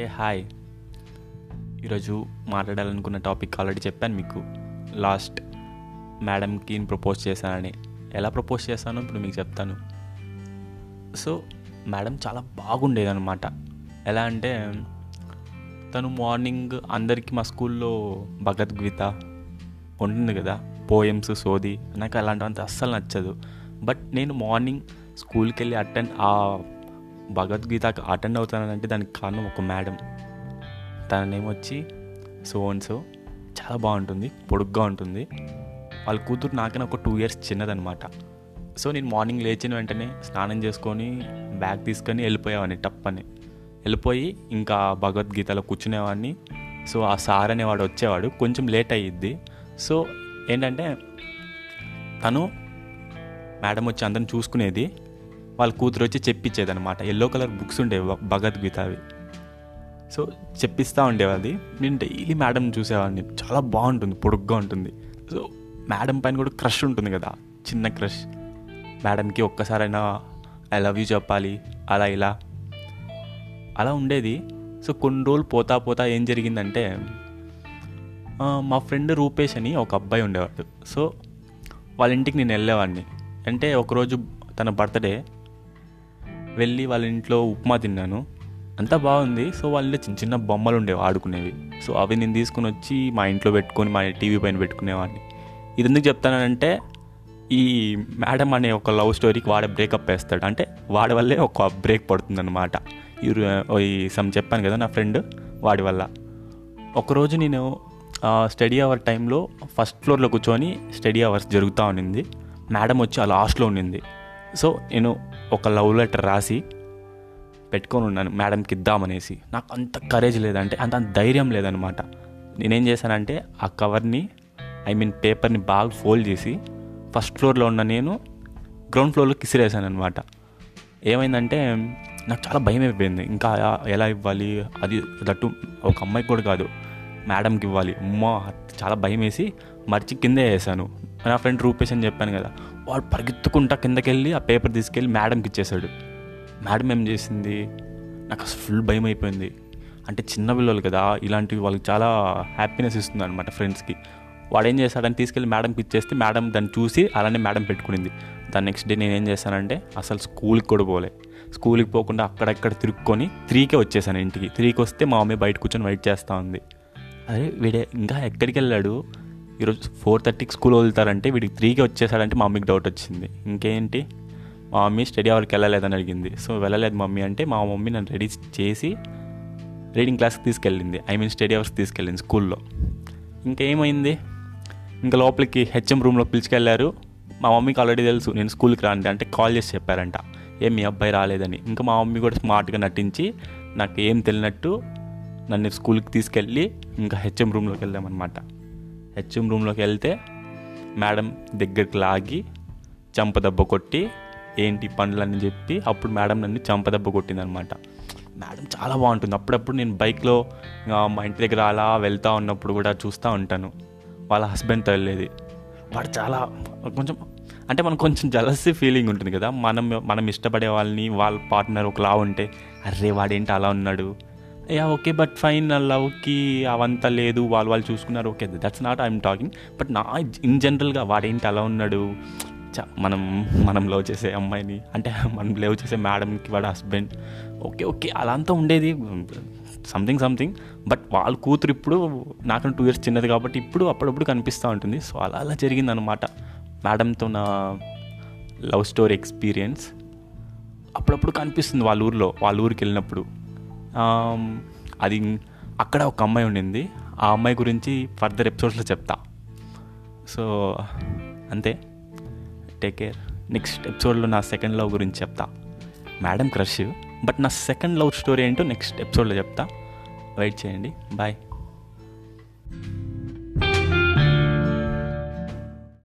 Hey hi. ఈరోజు మాట్లాడాలనుకున్న topic already చెప్పాను మీకు. లాస్ట్ మేడంకి ప్రపోజ్ చేశానని. ఎలా ప్రపోజ్ చేశానో ఇప్పుడు మీకు చెప్తాను. సో మేడం చాలా బాగుండేది అనమాట ఎలా అంటే తను మార్నింగ్ అందరికీ మా స్కూల్లో భగవద్గీత ఉంటుంది కదా పోయమ్స్ సోది నాకు అలాంటివంత అస్సలు నచ్చదు. బట్ నేను మార్నింగ్ స్కూల్కి వెళ్ళి అటెండ్ ఆ భగవద్గీతకు అటెండ్ అవుతానంటే దానికి కారణం ఒక మేడం తన నేమ్ వచ్చి సో సో చాలా బాగుంటుంది పొడుగ్గా ఉంటుంది. వాళ్ళ కూతురు నాకైనా ఒక టూ ఇయర్స్ చిన్నదనమాట సో నేను మార్నింగ్ లేచిన వెంటనే స్నానం చేసుకొని బ్యాగ్ తీసుకొని వెళ్ళిపోయేవాడిని టప్పని. వెళ్ళిపోయి ఇంకా భగవద్గీతలో కూర్చునేవాడిని. సో ఆ సార్ అనేవాడు వచ్చేవాడు కొంచెం లేట్ అయ్యిద్ది సో ఏంటంటే తను మేడం వచ్చి అందరిని చూసుకునేది. వాళ్ళ కూతురు వచ్చి చెప్పించేది అనమాట ఎల్లో కలర్ బుక్స్ ఉండేవి భగవద్గీత అవి. సో చెప్పిస్తూ ఉండేవాది నేను డైలీ మేడం చూసేవాడిని. చాలా బాగుంటుంది పొడుగ్గా ఉంటుంది. సో మేడం పైన కూడా క్రష్ ఉంటుంది కదా. చిన్న క్రష్ మేడంకి ఒక్కసారైనా ఐ లవ్ యూ చెప్పాలి. అలా ఇలా. అలా ఉండేది. సో కొన్ని రోజులు పోతా పోతా ఏం జరిగిందంటే మా ఫ్రెండ్ రూపేష్ అని ఒక అబ్బాయి ఉండేవాడు. సో వాళ్ళ ఇంటికి నేను వెళ్ళేవాడిని. అంటే ఒకరోజు తన బర్త్డే. వెళ్ళి వాళ్ళ ఇంట్లో ఉప్మా తిన్నాను. అంతా బాగుంది. సో వాళ్ళ చిన్న చిన్న బొమ్మలు ఉండేవి ఆడుకునేవి. సో అవి నేను తీసుకుని వచ్చి మా ఇంట్లో పెట్టుకొని మా టీవీ పైన పెట్టుకునేవాడిని. ఇది ఎందుకు చెప్తానంటే ఈ మేడం అనే ఒక లవ్ స్టోరీకి వాడే బ్రేకప్ వేస్తాడు. అంటే వాడి వల్లే ఒక బ్రేక్ పడుతుందన్నమాట. ఈ ఈ సమ్ చెప్పాను కదా నా ఫ్రెండ్ వాడి వల్ల. ఒకరోజు నేను స్టడీ అవర్ టైంలో ఫస్ట్ ఫ్లోర్లో కూర్చొని స్టడీ అవర్స్ జరుగుతూ ఉన్నింది మేడం వచ్చి ఆ లాస్ట్లో ఉండింది. సో నేను ఒక లవ్ లెటర్ రాసి పెట్టుకొని ఉన్నాను మేడంకి ఇద్దామనేసి. నాకు అంత కరేజ్ లేదంటే అంత ధైర్యం లేదనమాట. నేనేం చేశానంటే ఆ కవర్ని ఐ మీన్ పేపర్ని బాగా ఫోల్డ్ చేసి ఫస్ట్ ఫ్లోర్లో ఉన్న నేను గ్రౌండ్ ఫ్లోర్లో కిసిరేసాను అనమాట ఏమైందంటే నాకు చాలా భయం అయిపోయింది. ఇంకా ఎలా ఇవ్వాలి? అది దట్టు ఒక అమ్మాయికి కూడా కాదు మేడంకి ఇవ్వాలి. అమ్మ చాలా భయం వేసి మర్చి కిందే వేసాను. నా ఫ్రెండ్ రూపేష్ అని చెప్పాను కదా వాడు పరిగెత్తుకుంటా కిందకెళ్ళి ఆ పేపర్ తీసుకెళ్ళి మేడంకి ఇచ్చేసాడు మేడం ఏం చేసింది? నాకు అసలు ఫుల్ భయం అయిపోయింది. అంటే చిన్న పిల్లలు కదా ఇలాంటివి వాళ్ళకి చాలా హ్యాపీనెస్ ఇస్తుంది అనమాట ఫ్రెండ్స్కి వాడు ఏం చేశాడని తీసుకెళ్ళి మేడంకి ఇచ్చేస్తే మేడం దాన్ని చూసి అలానే మేడం పెట్టుకునింది. దాని నెక్స్ట్ డే నేను ఏం చేశానంటే అసలు స్కూల్కి కూడా పోలే. స్కూల్కి పోకుండా అక్కడక్కడ తిరుక్కొని త్రీకే వచ్చేసాను ఇంటికి. త్రీకి వస్తే మా మమ్మీ బయట కూర్చొని వెయిట్ చేస్తూ ఉంది. అదే వీడే ఇంకా ఎక్కడికి వెళ్ళాడు? ఈరోజు ఫోర్ థర్టీకి స్కూల్ వదులుతారంటే వీడికి త్రీకి వచ్చేసాడంటే మా మమ్మీకి డౌట్ వచ్చింది. ఇంకేంటి? మా మమ్మీ స్టడీ అవర్కి వెళ్ళలేదని అడిగింది. సో వెళ్ళలేదు మమ్మీ అంటే మా మమ్మీ నన్ను రెడీ చేసి రీడింగ్ క్లాస్కి తీసుకెళ్ళింది. ఐ మీన్ స్టడీ అవర్స్ తీసుకెళ్ళింది స్కూల్లో. ఇంకేమైంది? ఇంకా లోపలికి హెచ్ఎం రూమ్లో పిలుచుకెళ్ళారు. మా మమ్మీకి ఆల్రెడీ తెలుసు నేను స్కూల్కి రాండి అంటే కాల్ చేసి చెప్పారంట. ఏం మీ అబ్బాయి రాలేదని. ఇంకా మా మమ్మీ కూడా స్మార్ట్గా నటించి నాకు ఏం తెలియనట్టు నన్ను స్కూల్కి తీసుకెళ్ళి ఇంకా హెచ్ఎం రూమ్లోకి వెళ్ళామన్నమాట హెచ్ఎం రూమ్లోకి వెళ్తే మేడం దగ్గరికి లాగి చంపదెబ్బ కొట్టి ఏంటి పనులని చెప్పి అప్పుడు మేడం నన్ను చంపదెబ్బ కొట్టిందనమాట. మేడం చాలా బాగుంటుంది. అప్పుడప్పుడు నేను బైక్లో మా ఇంటి దగ్గర అలా వెళ్తూ ఉన్నప్పుడు కూడా చూస్తూ ఉంటాను. వాళ్ళ హస్బెండ్ తల్లేది వాడు చాలా కొంచెం అంటే మనకు కొంచెం జలసీ ఫీలింగ్ ఉంటుంది కదా. మనం మనం ఇష్టపడే వాళ్ళని వాళ్ళ పార్ట్నర్ ఒకలా ఉంటే అరే వాడేంటి అలా ఉన్నాడు? యా ఓకే బట్ ఫైన్ లవ్కి అవంతా లేదు వాళ్ళు వాళ్ళు చూసుకున్నారు okay that's not I'm talking but నా ఇన్ జనరల్గా వాడేంటి అలా ఉన్నాడు? చ మనం మనం లవ్ చేసే అమ్మాయిని అంటే మనం లవ్ చేసే మేడంకి వాడు హస్బెండ్ ఓకే ఓకే అలా అంతా ఉండేది సంథింగ్ సంథింగ్ బట్ వాళ్ళ కూతురు ఇప్పుడు నాకన్నా టూ ఇయర్స్ చిన్నది కాబట్టి ఇప్పుడు అప్పుడప్పుడు కనిపిస్తూ ఉంటుంది. సో అలా అలా జరిగిందనమాట మేడంతో నా లవ్ స్టోరీ ఎక్స్పీరియన్స్ అప్పుడప్పుడు కనిపిస్తుంది వాళ్ళ ఊర్లో వాళ్ళ ఊరికి వెళ్ళినప్పుడు. అది అక్కడ ఒక అమ్మాయి ఉండింది. ఆ అమ్మాయి గురించి ఫర్దర్ ఎపిసోడ్స్లో చెప్తా. సో అంతే. టేక్ కేర్ నెక్స్ట్ ఎపిసోడ్లో నా సెకండ్ లవ్ గురించి చెప్తా. మేడం క్రష్ బట్ నా సెకండ్ లవ్ స్టోరీ ఏంటో నెక్స్ట్ ఎపిసోడ్లో చెప్తా. వెయిట్ చేయండి. బాయ్